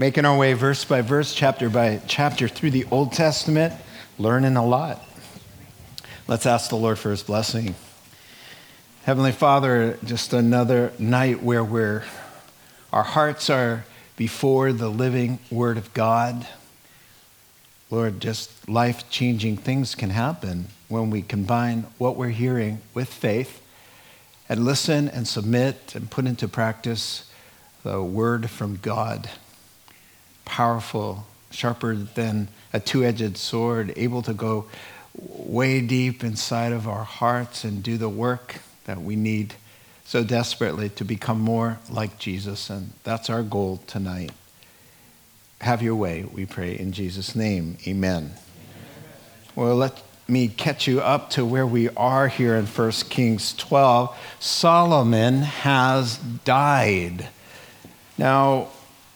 Making our way verse by verse, chapter by chapter through the Old Testament, learning a lot. Let's ask the Lord for his blessing. Heavenly Father, just another night where we're, our hearts are before the living Word of God. Lord, just life changing things can happen when we combine what we're hearing with faith and listen and submit and put into practice the Word from God powerful, sharper than a two edged sword, able to go way deep inside of our hearts and do the work that we need so desperately to become more like Jesus. And that's our goal tonight. Have your way, we pray in Jesus' name. Amen. Well, let me catch you up to where we are here in 1 Kings 12. Solomon has died. Now,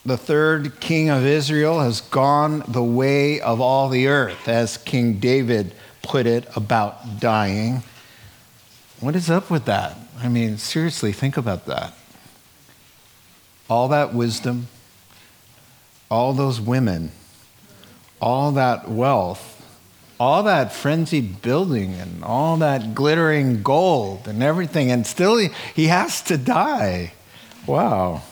the third king of Israel has gone the way of all the earth, as King David put it about dying. What is up with that? I mean, seriously, think about that. All that wisdom, all those women, all that wealth, all that frenzied building, and all that glittering gold and everything, and still he, he has to die. Wow.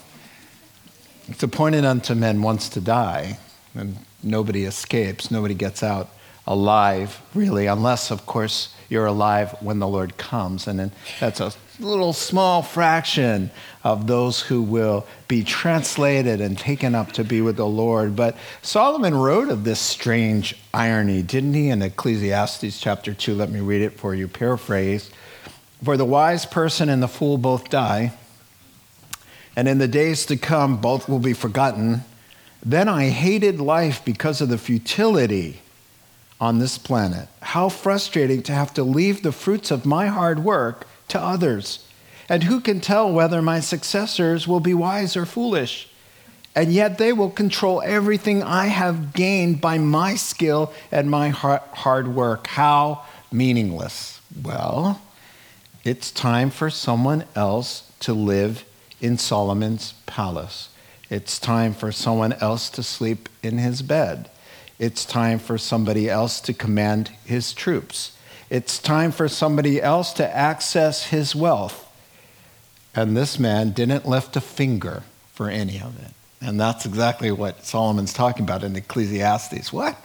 It's appointed unto men once to die, and nobody escapes, nobody gets out alive, really, unless, of course, you're alive when the Lord comes. And then that's a little small fraction of those who will be translated and taken up to be with the Lord. But Solomon wrote of this strange irony, didn't he, in Ecclesiastes chapter 2? Let me read it for you, paraphrase. For the wise person and the fool both die and in the days to come, both will be forgotten. Then I hated life because of the futility on this planet. How frustrating to have to leave the fruits of my hard work to others. And who can tell whether my successors will be wise or foolish? And yet they will control everything I have gained by my skill and my hard work. How meaningless. Well, it's time for someone else to live in Solomon's palace. It's time for someone else to sleep in his bed. It's time for somebody else to command his troops. It's time for somebody else to access his wealth. And this man didn't lift a finger for any of it. And that's exactly what Solomon's talking about in Ecclesiastes. What?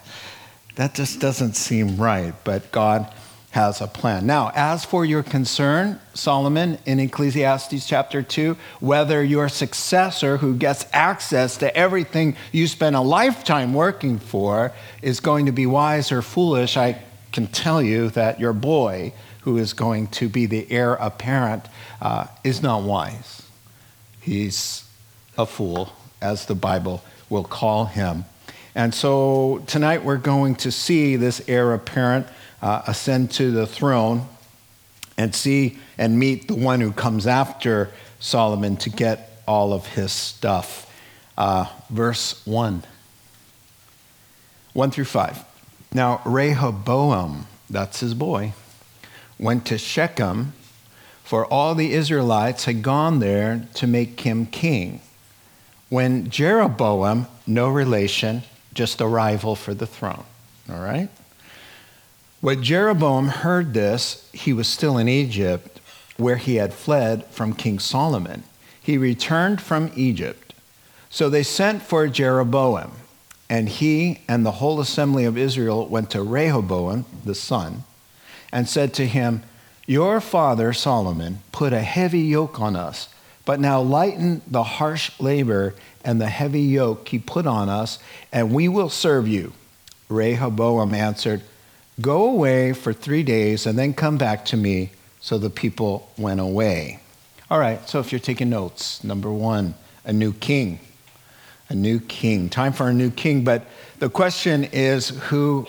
That just doesn't seem right. But God has a plan. Now, as for your concern, Solomon, in Ecclesiastes chapter 2, whether your successor who gets access to everything you spent a lifetime working for is going to be wise or foolish, I can tell you that your boy, who is going to be the heir apparent, uh, is not wise. He's a fool, as the Bible will call him. And so tonight we're going to see this heir apparent uh, ascend to the throne and see and meet the one who comes after Solomon to get all of his stuff. Uh, verse 1. 1 through 5. Now, Rehoboam, that's his boy, went to Shechem, for all the Israelites had gone there to make him king. When Jeroboam, no relation, just a rival for the throne, all right? When Jeroboam heard this, he was still in Egypt, where he had fled from King Solomon. He returned from Egypt. So they sent for Jeroboam, and he and the whole assembly of Israel went to Rehoboam, the son, and said to him, Your father Solomon put a heavy yoke on us, but now lighten the harsh labor and the heavy yoke he put on us, and we will serve you. Rehoboam answered, Go away for three days and then come back to me. So the people went away. All right, so if you're taking notes, number one, a new king. A new king. Time for a new king. But the question is who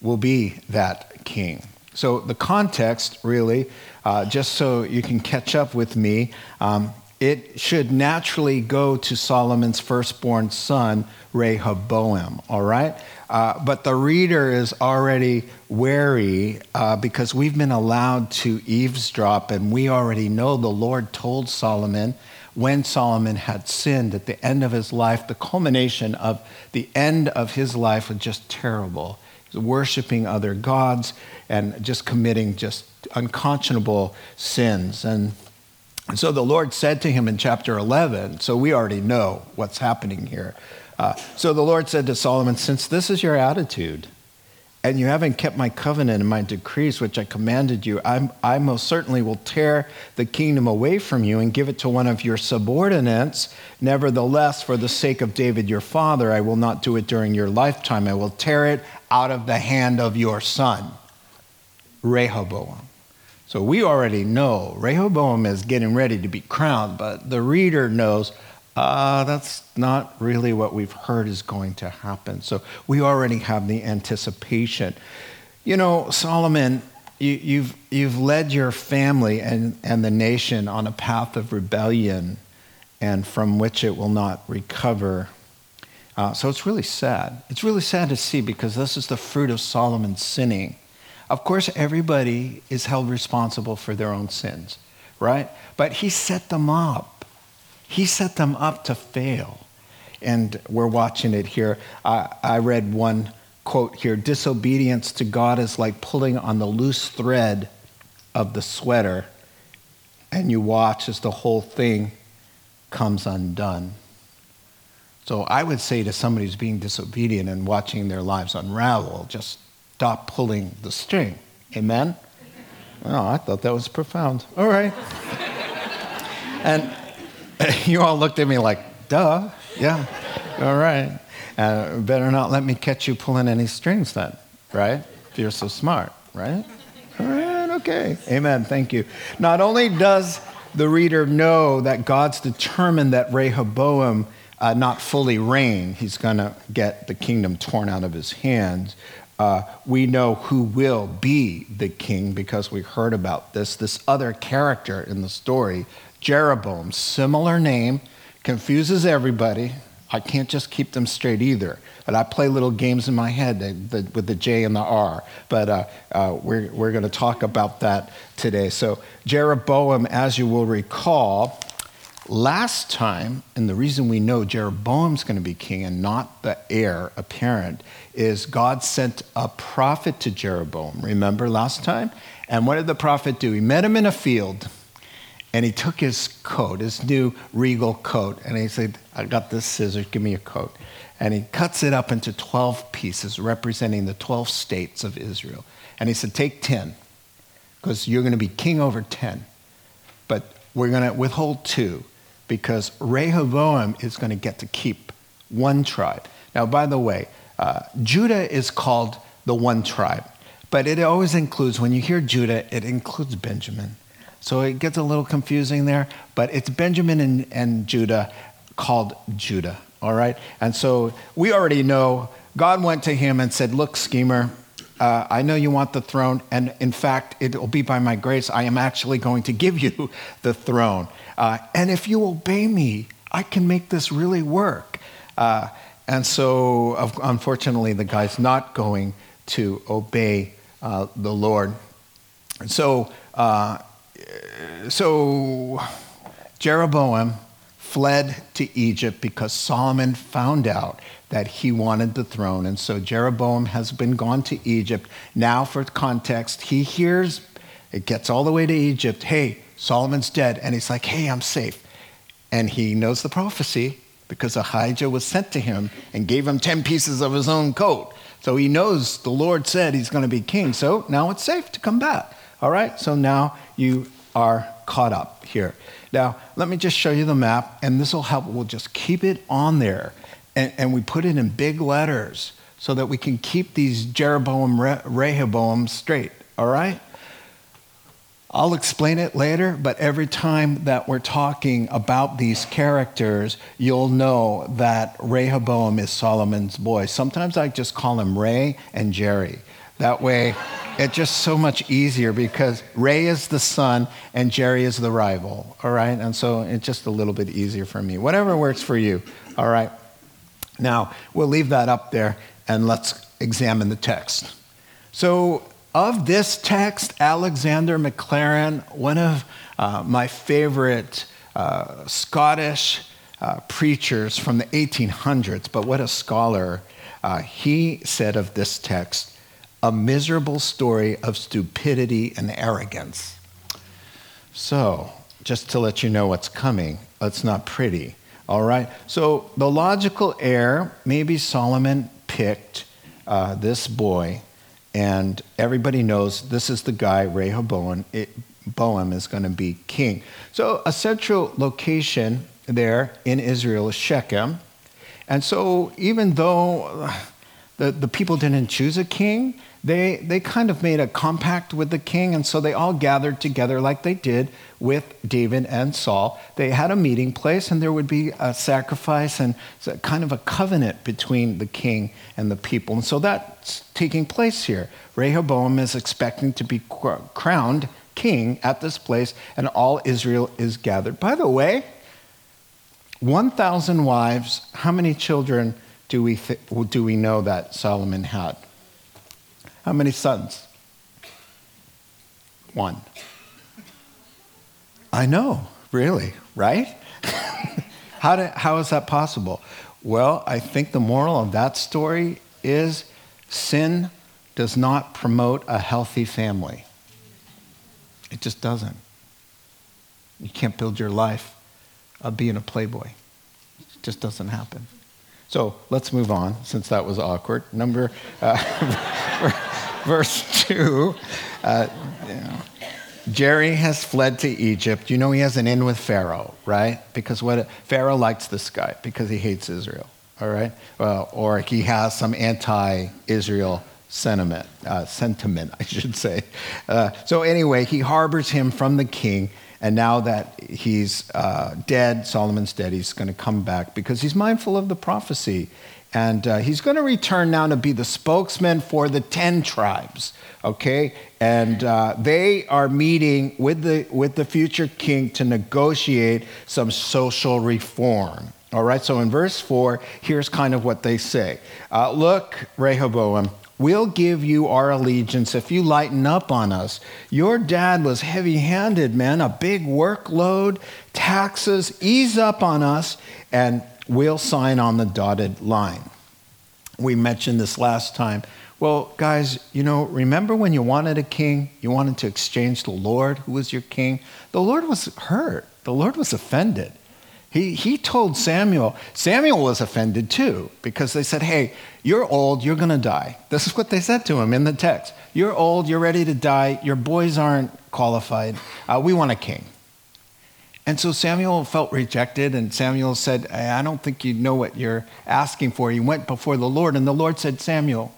will be that king? So the context, really, uh, just so you can catch up with me, um, it should naturally go to Solomon's firstborn son, Rehoboam, all right? Uh, but the reader is already wary uh, because we've been allowed to eavesdrop, and we already know the Lord told Solomon when Solomon had sinned at the end of his life, the culmination of the end of his life was just terrible. Worshiping other gods and just committing just unconscionable sins. And so the Lord said to him in chapter 11, so we already know what's happening here. Uh, so the Lord said to Solomon, Since this is your attitude, and you haven't kept my covenant and my decrees, which I commanded you, I'm, I most certainly will tear the kingdom away from you and give it to one of your subordinates. Nevertheless, for the sake of David your father, I will not do it during your lifetime. I will tear it out of the hand of your son, Rehoboam. So we already know Rehoboam is getting ready to be crowned, but the reader knows uh, that's not really what we've heard is going to happen. So we already have the anticipation. You know, Solomon, you, you've, you've led your family and, and the nation on a path of rebellion and from which it will not recover. Uh, so it's really sad. It's really sad to see because this is the fruit of Solomon's sinning. Of course, everybody is held responsible for their own sins, right? But he set them up. He set them up to fail. And we're watching it here. I, I read one quote here disobedience to God is like pulling on the loose thread of the sweater, and you watch as the whole thing comes undone. So I would say to somebody who's being disobedient and watching their lives unravel, just stop pulling the string. Amen? Oh, I thought that was profound. All right. and you all looked at me like, duh, yeah, all right. Uh, better not let me catch you pulling any strings then, right? If you're so smart, right? All right, okay. Amen, thank you. Not only does the reader know that God's determined that Rehoboam uh, not fully reign, he's going to get the kingdom torn out of his hands, uh, we know who will be the king because we heard about this. This other character in the story, Jeroboam, similar name, confuses everybody. I can't just keep them straight either. But I play little games in my head with the J and the R. But uh, uh, we're, we're going to talk about that today. So, Jeroboam, as you will recall, last time, and the reason we know Jeroboam's going to be king and not the heir apparent is God sent a prophet to Jeroboam. Remember last time? And what did the prophet do? He met him in a field and he took his coat, his new regal coat, and he said, I got this scissors, give me a coat. And he cuts it up into 12 pieces representing the 12 states of Israel. And he said, Take 10, because you're going to be king over 10. But we're going to withhold two, because Rehoboam is going to get to keep one tribe. Now, by the way, uh, Judah is called the one tribe, but it always includes, when you hear Judah, it includes Benjamin. So it gets a little confusing there, but it's Benjamin and, and Judah called Judah, all right? And so we already know God went to him and said, Look, schemer, uh, I know you want the throne, and in fact, it will be by my grace. I am actually going to give you the throne. Uh, and if you obey me, I can make this really work. Uh, and so, unfortunately, the guy's not going to obey uh, the Lord. So, uh, so Jeroboam fled to Egypt because Solomon found out that he wanted the throne. And so Jeroboam has been gone to Egypt. Now, for context, he hears, it gets all the way to Egypt, hey, Solomon's dead. And he's like, hey, I'm safe. And he knows the prophecy because Ahijah was sent to him and gave him 10 pieces of his own coat. So he knows the Lord said he's going to be king. So now it's safe to come back. All right? So now you are caught up here. Now, let me just show you the map, and this will help. We'll just keep it on there, and, and we put it in big letters so that we can keep these Jeroboam, Rehoboam straight. All right? I'll explain it later, but every time that we're talking about these characters, you'll know that Rehoboam is Solomon's boy. Sometimes I just call him Ray and Jerry. That way, it's just so much easier because Ray is the son and Jerry is the rival, all right? And so it's just a little bit easier for me. Whatever works for you, all right? Now, we'll leave that up there and let's examine the text. So, of this text, Alexander Maclaren, one of uh, my favorite uh, Scottish uh, preachers from the 1800s, but what a scholar. Uh, he said of this text, a miserable story of stupidity and arrogance. So, just to let you know what's coming, it's not pretty. All right? So, the logical heir, maybe Solomon picked uh, this boy, and everybody knows this is the guy, Rehoboam. It, Boam is going to be king. So, a central location there in Israel is Shechem. And so, even though the, the people didn't choose a king, they, they kind of made a compact with the king, and so they all gathered together like they did with David and Saul. They had a meeting place, and there would be a sacrifice and kind of a covenant between the king and the people. And so that's taking place here. Rehoboam is expecting to be crowned king at this place, and all Israel is gathered. By the way, 1,000 wives, how many children do we, th- do we know that Solomon had? How many sons? One. I know, really, right? how, do, how is that possible? Well, I think the moral of that story is sin does not promote a healthy family. It just doesn't. You can't build your life of being a playboy. It just doesn't happen. So let's move on, since that was awkward. Number, uh, verse 2. Uh, Jerry has fled to Egypt. You know he has an in with Pharaoh, right? Because what Pharaoh likes this guy because he hates Israel, all right? Well, or he has some anti-Israel sentiment, uh, sentiment, I should say. Uh, so anyway, he harbors him from the king, and now that he's uh, dead, Solomon's dead, he's going to come back because he's mindful of the prophecy. And uh, he's going to return now to be the spokesman for the 10 tribes, okay? And uh, they are meeting with the, with the future king to negotiate some social reform. All right, so in verse 4, here's kind of what they say uh, Look, Rehoboam, We'll give you our allegiance if you lighten up on us. Your dad was heavy handed, man, a big workload, taxes. Ease up on us, and we'll sign on the dotted line. We mentioned this last time. Well, guys, you know, remember when you wanted a king? You wanted to exchange the Lord, who was your king? The Lord was hurt, the Lord was offended. He, he told Samuel, Samuel was offended too, because they said, Hey, you're old, you're going to die. This is what they said to him in the text. You're old, you're ready to die, your boys aren't qualified. Uh, we want a king. And so Samuel felt rejected, and Samuel said, I don't think you know what you're asking for. He went before the Lord, and the Lord said, Samuel,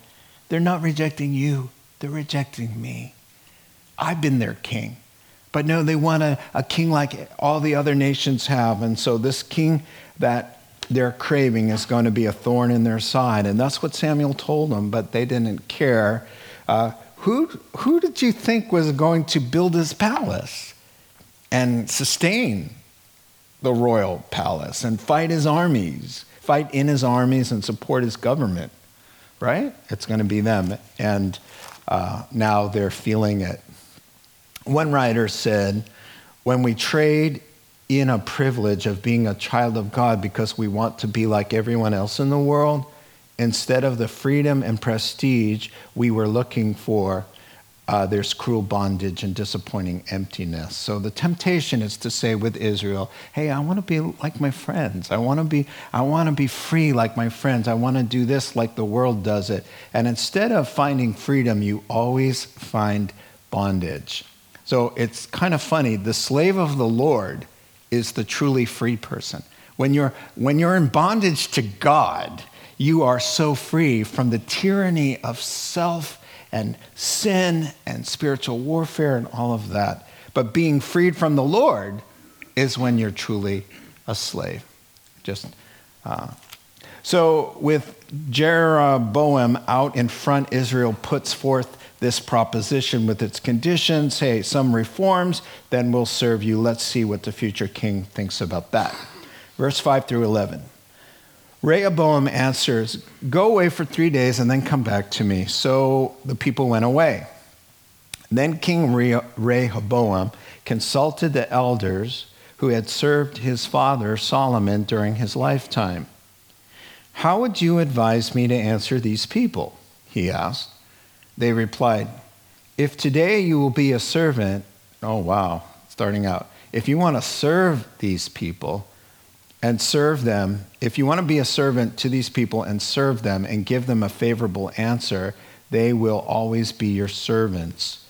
they're not rejecting you, they're rejecting me. I've been their king. But no, they want a, a king like all the other nations have. And so this king that they're craving is going to be a thorn in their side. And that's what Samuel told them, but they didn't care. Uh, who, who did you think was going to build his palace and sustain the royal palace and fight his armies, fight in his armies and support his government? Right? It's going to be them. And uh, now they're feeling it. One writer said, when we trade in a privilege of being a child of God because we want to be like everyone else in the world, instead of the freedom and prestige we were looking for, uh, there's cruel bondage and disappointing emptiness. So the temptation is to say with Israel, "Hey, I want to be like my friends. I want to be I want to be free like my friends. I want to do this like the world does it." And instead of finding freedom, you always find bondage. So it's kind of funny. The slave of the Lord is the truly free person. When you're, when you're in bondage to God, you are so free from the tyranny of self and sin and spiritual warfare and all of that. But being freed from the Lord is when you're truly a slave. Just uh, so with Jeroboam out in front, Israel puts forth this proposition with its conditions. Hey, some reforms, then we'll serve you. Let's see what the future king thinks about that. Verse 5 through 11. Rehoboam answers, Go away for three days and then come back to me. So the people went away. Then King Rehoboam consulted the elders who had served his father Solomon during his lifetime. How would you advise me to answer these people? He asked. They replied, If today you will be a servant, oh wow, starting out. If you want to serve these people and serve them, if you want to be a servant to these people and serve them and give them a favorable answer, they will always be your servants.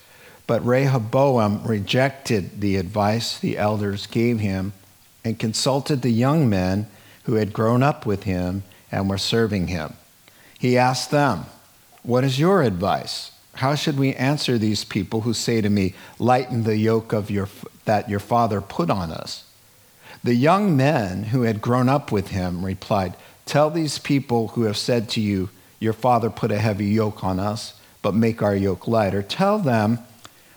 But Rehoboam rejected the advice the elders gave him and consulted the young men who had grown up with him and were serving him. He asked them, What is your advice? How should we answer these people who say to me, Lighten the yoke of your, that your father put on us? The young men who had grown up with him replied, Tell these people who have said to you, Your father put a heavy yoke on us, but make our yoke lighter. Tell them,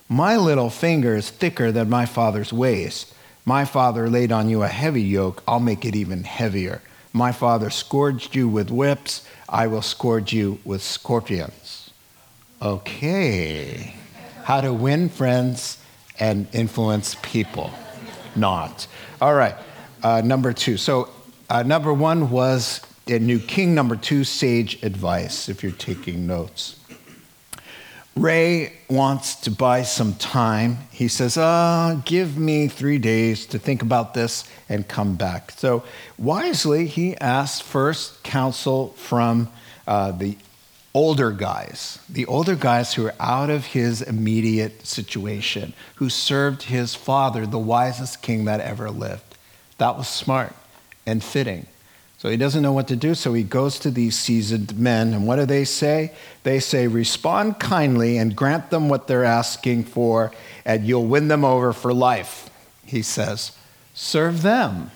My little finger is thicker than my father's waist. My father laid on you a heavy yoke, I'll make it even heavier. My father scourged you with whips, I will scourge you with scorpions. Okay. How to win friends and influence people. Not. All right. Uh, number two. So, uh, number one was a new king. Number two, sage advice, if you're taking notes. Ray wants to buy some time. He says, uh, Give me three days to think about this and come back. So, wisely, he asked first counsel from uh, the older guys, the older guys who are out of his immediate situation, who served his father, the wisest king that ever lived. That was smart and fitting. So he doesn't know what to do, so he goes to these seasoned men, and what do they say? They say, Respond kindly and grant them what they're asking for, and you'll win them over for life. He says, Serve them.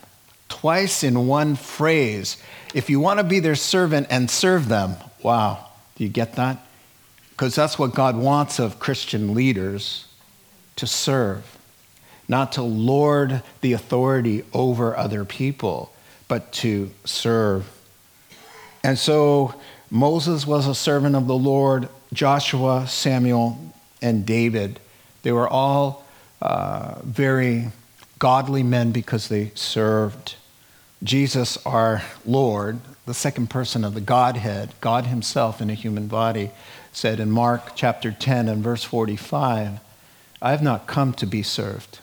Twice in one phrase. If you want to be their servant and serve them, wow, do you get that? Because that's what God wants of Christian leaders to serve, not to lord the authority over other people, but to serve. And so Moses was a servant of the Lord, Joshua, Samuel, and David. They were all uh, very godly men because they served. Jesus, our Lord, the second person of the Godhead, God Himself in a human body, said in Mark chapter 10 and verse 45, I have not come to be served.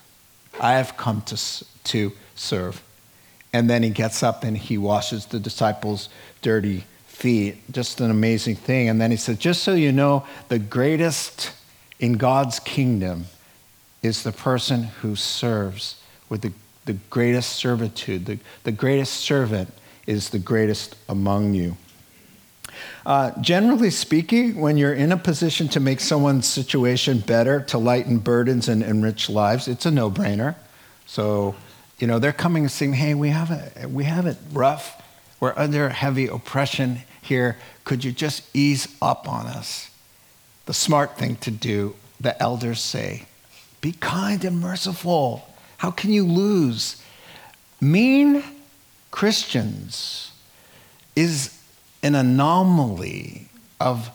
I have come to, to serve. And then he gets up and he washes the disciples' dirty feet. Just an amazing thing. And then he said, Just so you know, the greatest in God's kingdom is the person who serves with the, the greatest servitude. The, the greatest servant is the greatest among you. Uh, generally speaking, when you're in a position to make someone's situation better, to lighten burdens and enrich lives, it's a no brainer. So, you know, they're coming and saying, hey, we have, it, we have it rough. We're under heavy oppression here. Could you just ease up on us? The smart thing to do, the elders say, be kind and merciful. How can you lose? Mean Christians is an anomaly of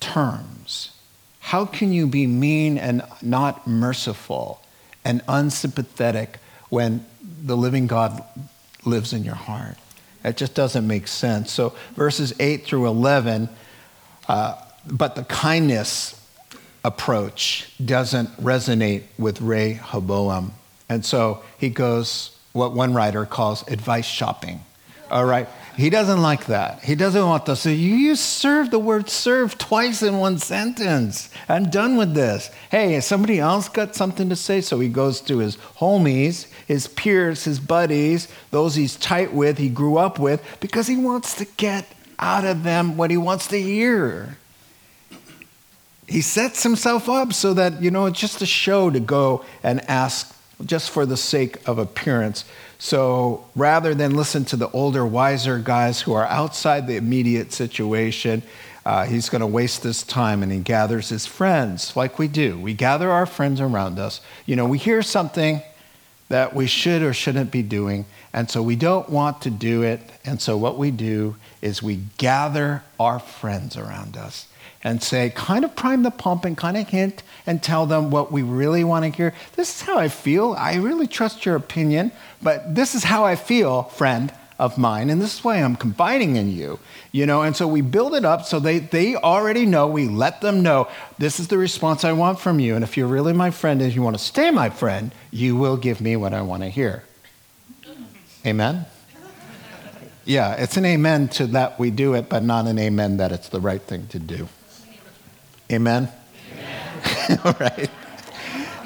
terms. How can you be mean and not merciful and unsympathetic when the living God lives in your heart? It just doesn't make sense. So, verses 8 through 11, uh, but the kindness approach doesn't resonate with Rehoboam. And so he goes what one writer calls advice shopping. All right? He doesn't like that. He doesn't want to say, you serve, the word serve twice in one sentence. I'm done with this. Hey, somebody else got something to say? So he goes to his homies, his peers, his buddies, those he's tight with, he grew up with, because he wants to get out of them what he wants to hear. He sets himself up so that, you know, it's just a show to go and ask just for the sake of appearance. So rather than listen to the older, wiser guys who are outside the immediate situation, uh, he's going to waste his time and he gathers his friends like we do. We gather our friends around us. You know, we hear something, that we should or shouldn't be doing. And so we don't want to do it. And so what we do is we gather our friends around us and say, kind of prime the pump and kind of hint and tell them what we really want to hear. This is how I feel. I really trust your opinion, but this is how I feel, friend of mine, and this is why I'm confiding in you. You know, and so we build it up so they, they already know, we let them know this is the response I want from you. And if you're really my friend and you want to stay my friend, you will give me what I want to hear. Amen? Yeah, it's an amen to that we do it, but not an amen that it's the right thing to do. Amen? amen. All right.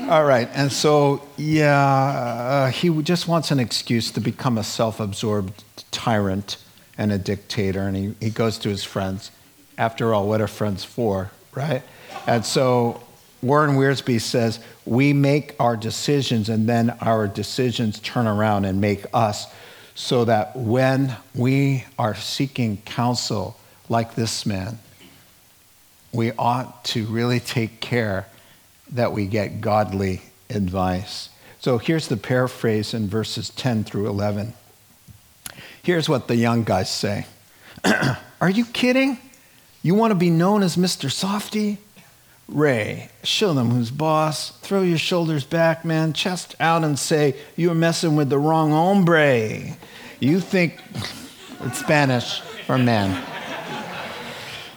All right. And so, yeah, uh, he just wants an excuse to become a self absorbed tyrant and a dictator. And he, he goes to his friends. After all, what are friends for, right? And so Warren Wiersbe says, we make our decisions and then our decisions turn around and make us so that when we are seeking counsel like this man, we ought to really take care that we get godly advice. So here's the paraphrase in verses 10 through 11. Here's what the young guys say Are you kidding? You want to be known as Mr. Softy? Ray, show them who's boss. Throw your shoulders back, man, chest out, and say, You're messing with the wrong hombre. You think it's Spanish for man.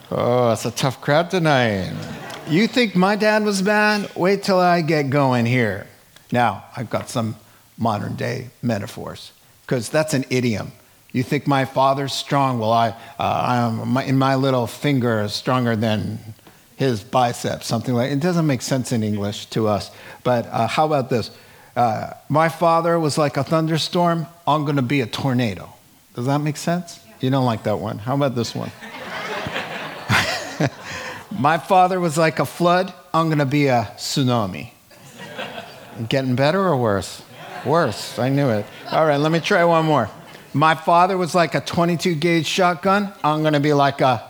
Oh, it's a tough crowd tonight. You think my dad was bad? Wait till I get going here. Now, I've got some modern day metaphors because that's an idiom. You think my father's strong? Well, I, uh, I'm, in my little finger is stronger than his biceps, something like it doesn't make sense in English to us. But uh, how about this? Uh, my father was like a thunderstorm. I'm going to be a tornado. Does that make sense? Yeah. You don't like that one. How about this one? My father was like a flood. I'm going to be a tsunami. Getting better or worse? Worse. I knew it. All right, let me try one more. My father was like a 22 gauge shotgun. I'm going to be like a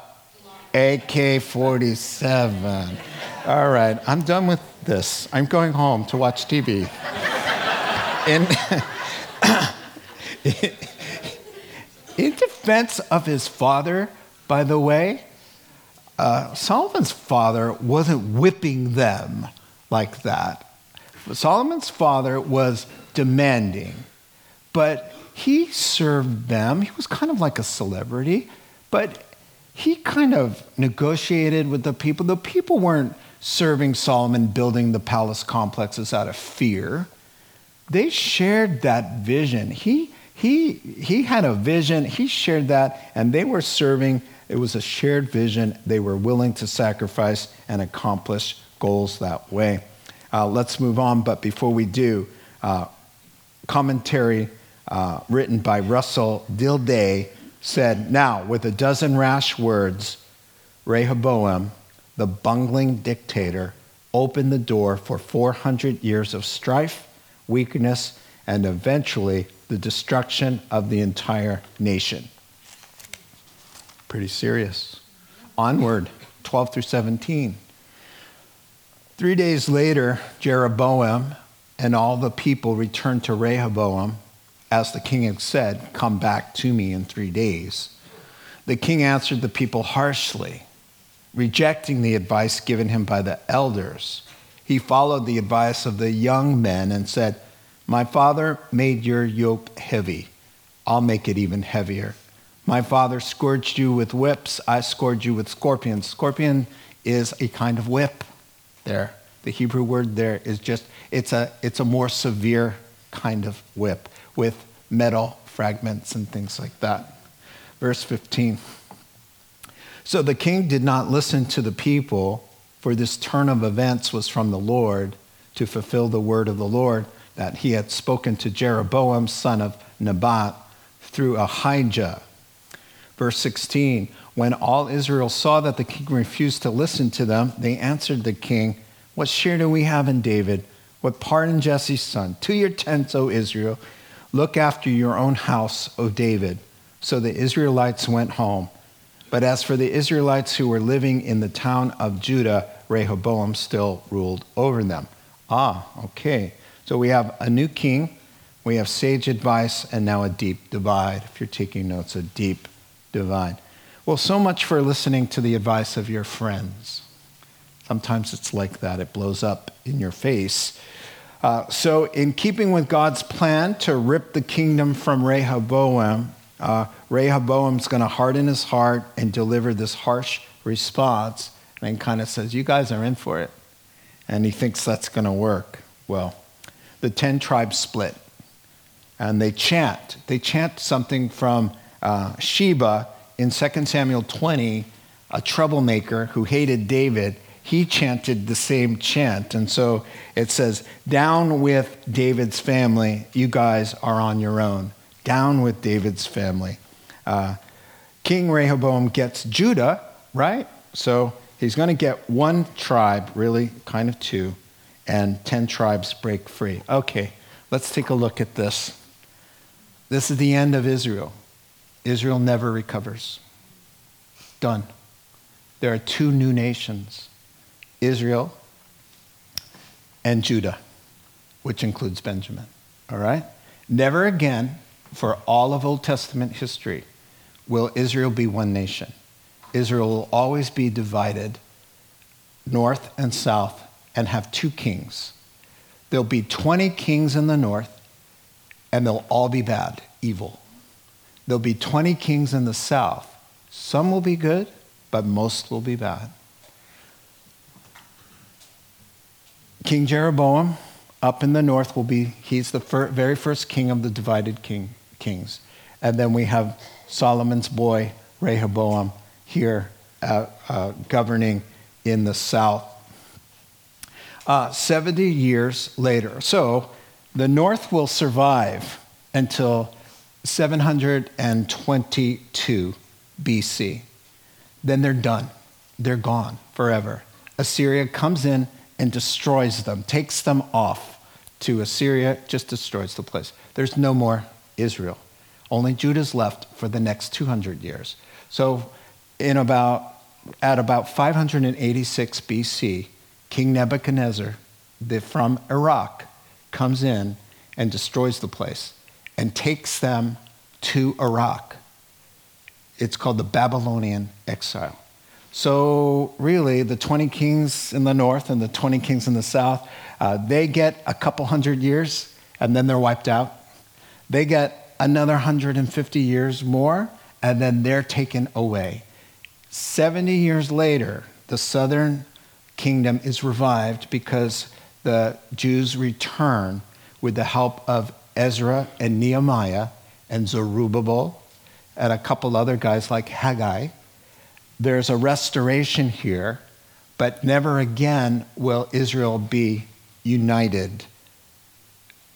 AK 47. All right, I'm done with this. I'm going home to watch TV. In, in defense of his father, by the way, uh, Solomon's father wasn't whipping them like that. Solomon's father was demanding, but he served them. He was kind of like a celebrity, but he kind of negotiated with the people. The people weren't serving Solomon building the palace complexes out of fear. They shared that vision. He, he, he had a vision, he shared that, and they were serving it was a shared vision. They were willing to sacrifice and accomplish goals that way. Uh, let's move on, but before we do, uh, commentary uh, written by Russell Dilday said, Now, with a dozen rash words, Rehoboam, the bungling dictator, opened the door for 400 years of strife, weakness, and eventually the destruction of the entire nation. Pretty serious. Onward, 12 through 17. Three days later, Jeroboam and all the people returned to Rehoboam, as the king had said, Come back to me in three days. The king answered the people harshly, rejecting the advice given him by the elders. He followed the advice of the young men and said, My father made your yoke heavy. I'll make it even heavier. My father scourged you with whips, I scourged you with scorpions. Scorpion is a kind of whip there. The Hebrew word there is just, it's a, it's a more severe kind of whip with metal fragments and things like that. Verse 15. So the king did not listen to the people, for this turn of events was from the Lord to fulfill the word of the Lord that he had spoken to Jeroboam, son of Nebat, through Ahijah Verse 16 When all Israel saw that the king refused to listen to them, they answered the king, What share do we have in David? What part in Jesse's son? To your tents, O Israel. Look after your own house, O David. So the Israelites went home. But as for the Israelites who were living in the town of Judah, Rehoboam still ruled over them. Ah, okay. So we have a new king We have sage advice and now a deep divide. If you're taking notes, a deep divide. Well, so much for listening to the advice of your friends. Sometimes it's like that, it blows up in your face. Uh, so, in keeping with God's plan to rip the kingdom from Rehoboam, uh, Rehoboam's going to harden his heart and deliver this harsh response, and kind of says, You guys are in for it. And he thinks that's going to work. Well, the 10 tribes split, and they chant. They chant something from uh, Sheba in 2 Samuel 20, a troublemaker who hated David he chanted the same chant. And so it says, Down with David's family, you guys are on your own. Down with David's family. Uh, King Rehoboam gets Judah, right? So he's going to get one tribe, really, kind of two, and 10 tribes break free. Okay, let's take a look at this. This is the end of Israel. Israel never recovers. Done. There are two new nations Israel, and Judah, which includes Benjamin. All right? Never again, for all of Old Testament history, will Israel be one nation. Israel will always be divided north and south and have two kings. There'll be 20 kings in the north, and they'll all be bad, evil. There'll be 20 kings in the south. Some will be good, but most will be bad. King Jeroboam up in the north will be, he's the fir- very first king of the divided king, kings. And then we have Solomon's boy, Rehoboam, here uh, uh, governing in the south. Uh, 70 years later. So the north will survive until 722 BC. Then they're done. They're gone forever. Assyria comes in and destroys them, takes them off to Assyria, just destroys the place. There's no more Israel. Only Judah's left for the next 200 years. So, in about, at about 586 BC, King Nebuchadnezzar the, from Iraq comes in and destroys the place and takes them to Iraq. It's called the Babylonian exile. So, really, the 20 kings in the north and the 20 kings in the south, uh, they get a couple hundred years and then they're wiped out. They get another 150 years more and then they're taken away. 70 years later, the southern kingdom is revived because the Jews return with the help of Ezra and Nehemiah and Zerubbabel and a couple other guys like Haggai there's a restoration here, but never again will Israel be united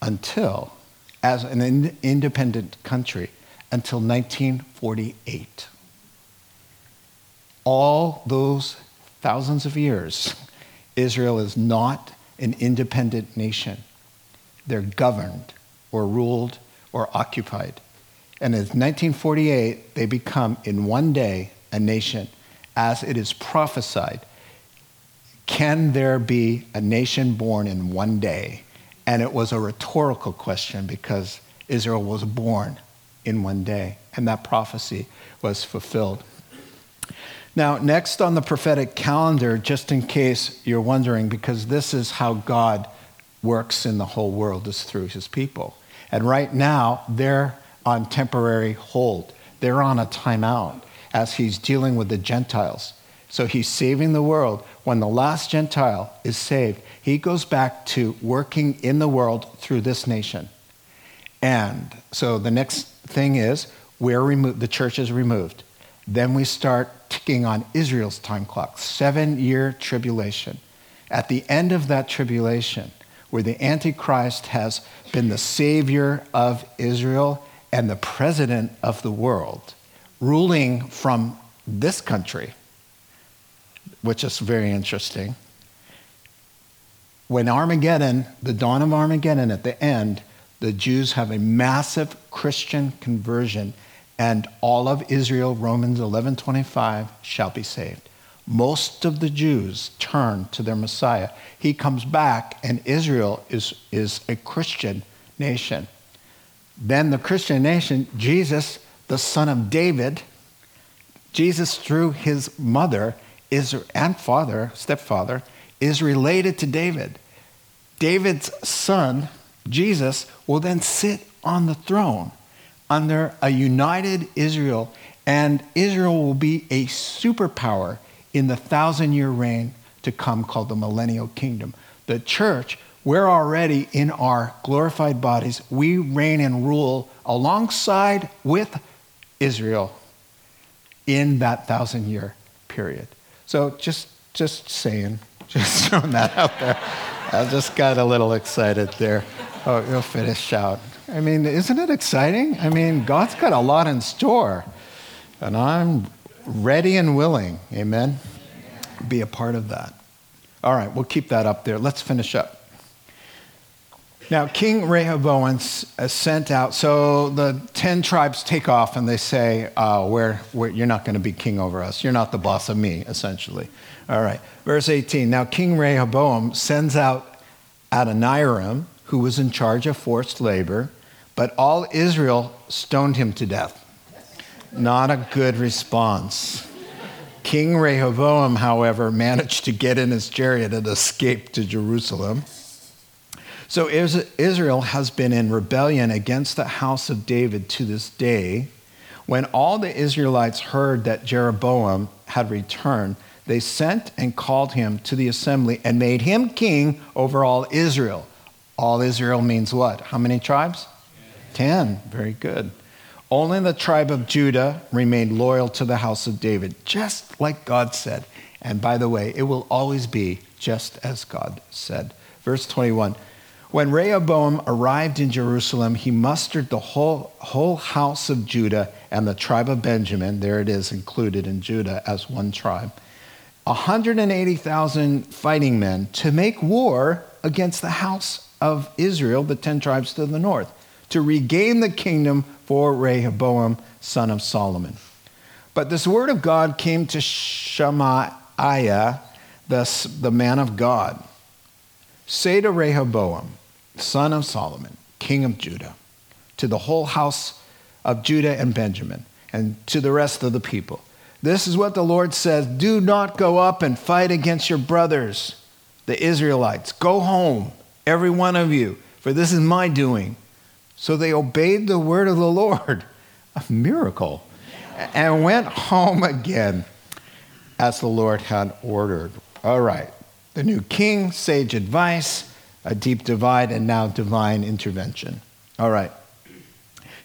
until, as an in- independent country, until 1948. All those thousands of years, Israel is not an independent nation. They're governed or ruled or occupied. And in 1948, they become, in one day, a nation as it is prophesied. Can there be a nation born in one day? And it was a rhetorical question because Israel was born in one day, and that prophecy was fulfilled. Now, next on the prophetic calendar, just in case you're wondering, because this is how God works in the whole world, is through his people. And right now, they're on temporary hold, they're on a timeout as he's dealing with the Gentiles. So he's saving the world. When the last Gentile is saved, he goes back to working in the world through this nation. And so the next thing is we're removed, the church is removed. Then we start ticking on Israel's time clock, seven year tribulation. At the end of that tribulation, where the Antichrist has been the savior of Israel and the president of the world, ruling from this country, which is very interesting. When Armageddon, the dawn of Armageddon at the end, the Jews have a massive Christian conversion, and all of Israel, Romans 11:25, shall be saved. Most of the Jews turn to their Messiah. He comes back, and Israel is, is a Christian nation. then the Christian nation, Jesus, the son of David, Jesus, through his mother is, and father, stepfather, is related to David. David's son, Jesus, will then sit on the throne under a united Israel, and Israel will be a superpower in the thousand year reign to come called the millennial kingdom. The church, we're already in our glorified bodies. We reign and rule alongside with Israel in that thousand year period. So just, just saying, just throwing that out there. I just got a little excited there. Oh, you'll finish out. I mean, isn't it exciting? I mean, God's got a lot in store, and I'm ready and willing, amen, be a part of that. All right, we'll keep that up there. Let's finish up. Now, King Rehoboam uh, sent out, so the 10 tribes take off and they say, uh, we're, we're, You're not going to be king over us. You're not the boss of me, essentially. All right, verse 18. Now, King Rehoboam sends out Adoniram, who was in charge of forced labor, but all Israel stoned him to death. Not a good response. King Rehoboam, however, managed to get in his chariot and escape to Jerusalem. So Israel has been in rebellion against the house of David to this day. When all the Israelites heard that Jeroboam had returned, they sent and called him to the assembly and made him king over all Israel. All Israel means what? How many tribes? Ten. Very good. Only the tribe of Judah remained loyal to the house of David, just like God said. And by the way, it will always be just as God said. Verse 21 when Rehoboam arrived in Jerusalem, he mustered the whole, whole house of Judah and the tribe of Benjamin. There it is, included in Judah as one tribe. 180,000 fighting men to make war against the house of Israel, the 10 tribes to the north, to regain the kingdom for Rehoboam, son of Solomon. But this word of God came to Shemaiah, the, the man of God. Say to Rehoboam, son of Solomon, king of Judah, to the whole house of Judah and Benjamin, and to the rest of the people. This is what the Lord says Do not go up and fight against your brothers, the Israelites. Go home, every one of you, for this is my doing. So they obeyed the word of the Lord, a miracle, and went home again as the Lord had ordered. All right, the new king, sage advice a deep divide, and now divine intervention. All right.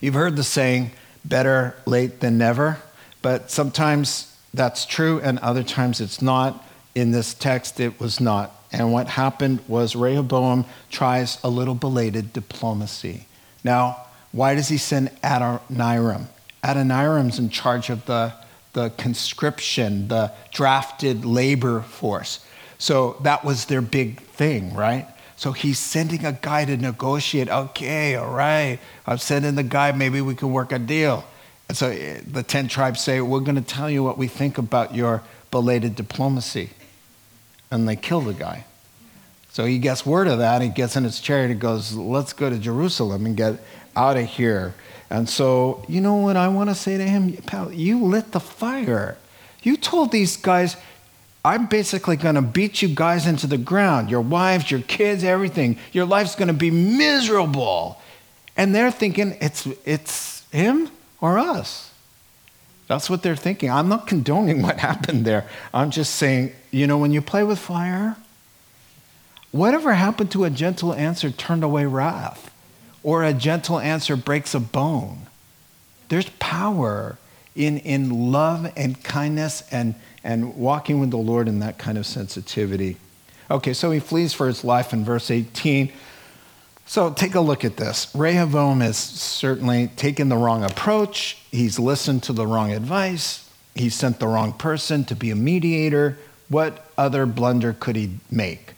You've heard the saying, better late than never, but sometimes that's true and other times it's not. In this text, it was not. And what happened was Rehoboam tries a little belated diplomacy. Now, why does he send Adoniram? Adoniram's in charge of the, the conscription, the drafted labor force. So that was their big thing, right? So he's sending a guy to negotiate. Okay, all right. I'm sending the guy. Maybe we can work a deal. And so eh, the 10 tribes say, We're going to tell you what we think about your belated diplomacy. And they kill the guy. So he gets word of that. He gets in his chariot and goes, Let's go to Jerusalem and get out of here. And so, you know what I want to say to him? Pal, you lit the fire. You told these guys, I'm basically going to beat you guys into the ground your wives, your kids, everything. Your life's going to be miserable. And they're thinking it's, it's him or us. That's what they're thinking. I'm not condoning what happened there. I'm just saying, you know, when you play with fire, whatever happened to a gentle answer turned away wrath, or a gentle answer breaks a bone. There's power in, in love and kindness and and walking with the Lord in that kind of sensitivity. Okay, so he flees for his life in verse 18. So take a look at this. Rehoboam has certainly taken the wrong approach. He's listened to the wrong advice. He sent the wrong person to be a mediator. What other blunder could he make?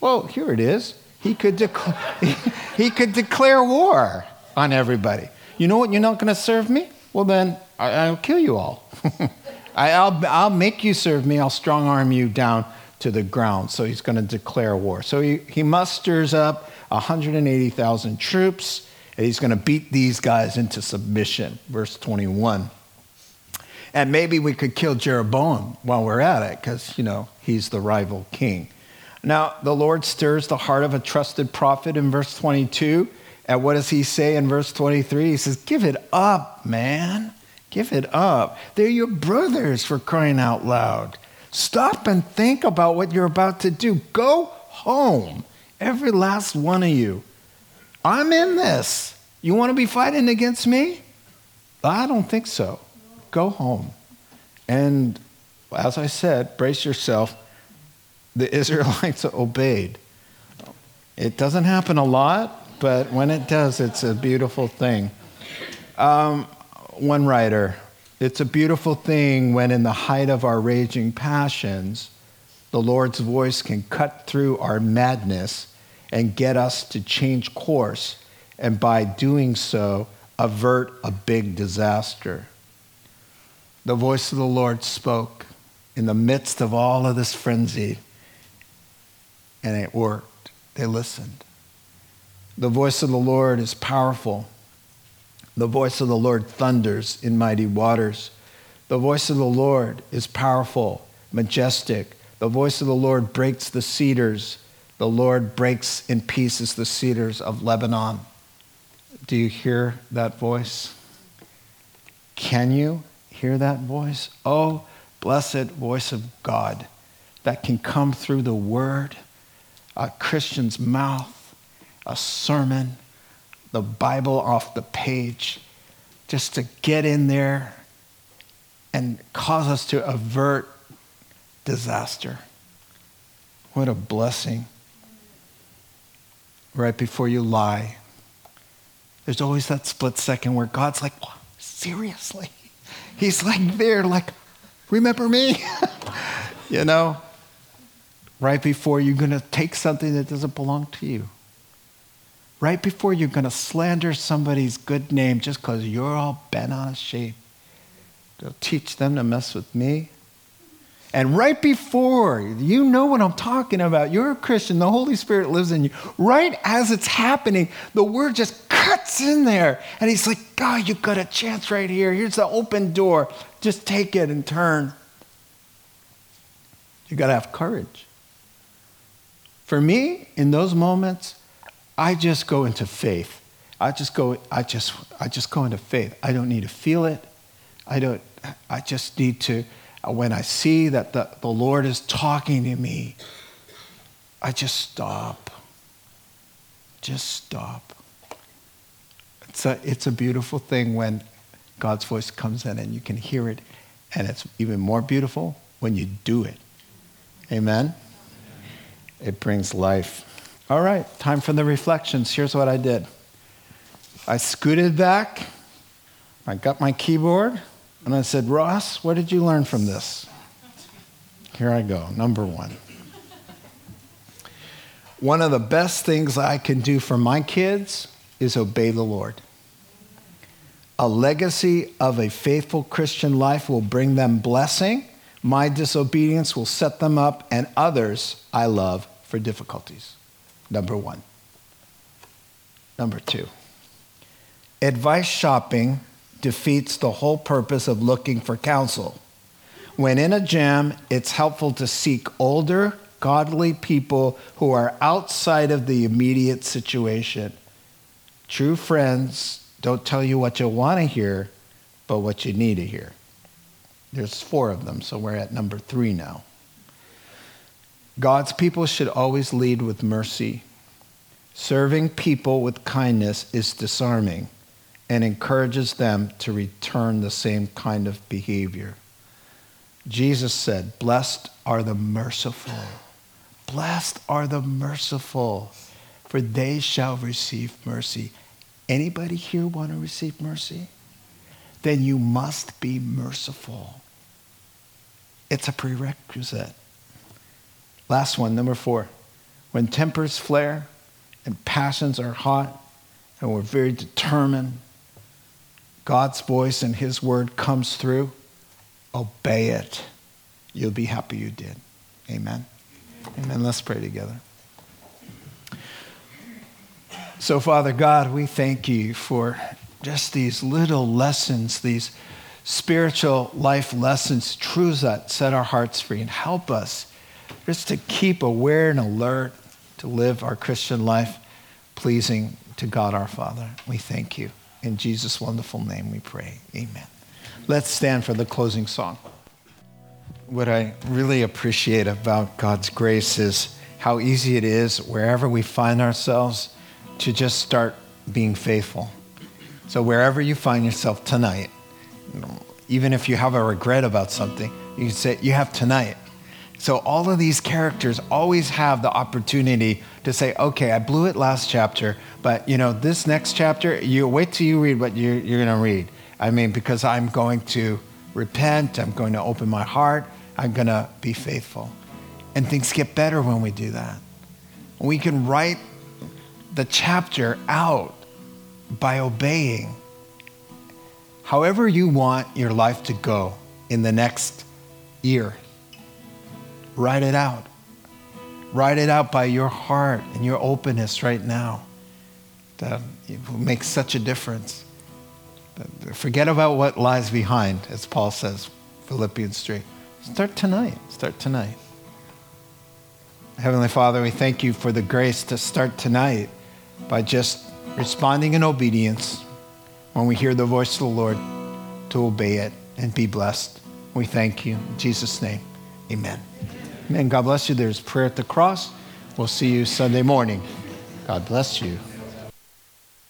Well, here it is. He could, he could declare war on everybody. You know what? You're not going to serve me? Well, then I'll kill you all. I, will I'll make you serve me. I'll strong arm you down to the ground. So he's going to declare war. So he, he musters up 180,000 troops. And he's going to beat these guys into submission. Verse 21. And maybe we could kill Jeroboam while we're at it, because, you know, he's the rival king. Now, the Lord stirs the heart of a trusted prophet in verse 22. And what does he say in verse 23? He says, Give it up, man. Give it up. They're your brothers for crying out loud. Stop and think about what you're about to do. Go home, every last one of you. I'm in this. You want to be fighting against me? I don't think so. Go home. And as I said, brace yourself. The Israelites obeyed. It doesn't happen a lot, but when it does, it's a beautiful thing. Um, one writer, it's a beautiful thing when, in the height of our raging passions, the Lord's voice can cut through our madness and get us to change course, and by doing so, avert a big disaster. The voice of the Lord spoke in the midst of all of this frenzy, and it worked. They listened. The voice of the Lord is powerful. The voice of the Lord thunders in mighty waters. The voice of the Lord is powerful, majestic. The voice of the Lord breaks the cedars. The Lord breaks in pieces the cedars of Lebanon. Do you hear that voice? Can you hear that voice? Oh, blessed voice of God that can come through the word, a Christian's mouth, a sermon, the Bible off the page, just to get in there and cause us to avert disaster. What a blessing. Right before you lie, there's always that split second where God's like, seriously? He's like there, like, remember me? you know, right before you're going to take something that doesn't belong to you right before you're going to slander somebody's good name just because you're all bent on a shape. They'll teach them to mess with me. And right before, you know what I'm talking about. You're a Christian, the Holy Spirit lives in you. Right as it's happening, the word just cuts in there. And he's like, God, you've got a chance right here. Here's the open door. Just take it and turn. You got to have courage. For me, in those moments, I just go into faith. I just go, I just, I just go into faith. I don't need to feel it. I don't, I just need to, uh, when I see that the, the Lord is talking to me, I just stop. Just stop. It's a, it's a beautiful thing when God's voice comes in and you can hear it. And it's even more beautiful when you do it. Amen? It brings life. All right, time for the reflections. Here's what I did I scooted back, I got my keyboard, and I said, Ross, what did you learn from this? Here I go, number one. One of the best things I can do for my kids is obey the Lord. A legacy of a faithful Christian life will bring them blessing. My disobedience will set them up and others I love for difficulties. Number one. Number two, advice shopping defeats the whole purpose of looking for counsel. When in a jam, it's helpful to seek older, godly people who are outside of the immediate situation. True friends don't tell you what you want to hear, but what you need to hear. There's four of them, so we're at number three now. God's people should always lead with mercy. Serving people with kindness is disarming and encourages them to return the same kind of behavior. Jesus said, Blessed are the merciful. Blessed are the merciful, for they shall receive mercy. Anybody here want to receive mercy? Then you must be merciful. It's a prerequisite. Last one, number four. When tempers flare and passions are hot and we're very determined, God's voice and His word comes through, obey it. You'll be happy you did. Amen. Amen. Let's pray together. So, Father God, we thank you for just these little lessons, these spiritual life lessons, truths that set our hearts free and help us just to keep aware and alert to live our Christian life pleasing to God our Father. We thank you. In Jesus' wonderful name we pray. Amen. Let's stand for the closing song. What I really appreciate about God's grace is how easy it is, wherever we find ourselves, to just start being faithful. So, wherever you find yourself tonight, even if you have a regret about something, you can say, You have tonight. So, all of these characters always have the opportunity to say, Okay, I blew it last chapter, but you know, this next chapter, you wait till you read what you're, you're going to read. I mean, because I'm going to repent, I'm going to open my heart, I'm going to be faithful. And things get better when we do that. We can write the chapter out by obeying. However, you want your life to go in the next year, write it out. Write it out by your heart and your openness right now. That will make such a difference. Forget about what lies behind, as Paul says, Philippians 3. Start tonight. Start tonight. Heavenly Father, we thank you for the grace to start tonight by just responding in obedience when we hear the voice of the Lord to obey it and be blessed. We thank you. In Jesus' name, amen. Amen. God bless you. There's prayer at the cross. We'll see you Sunday morning. God bless you.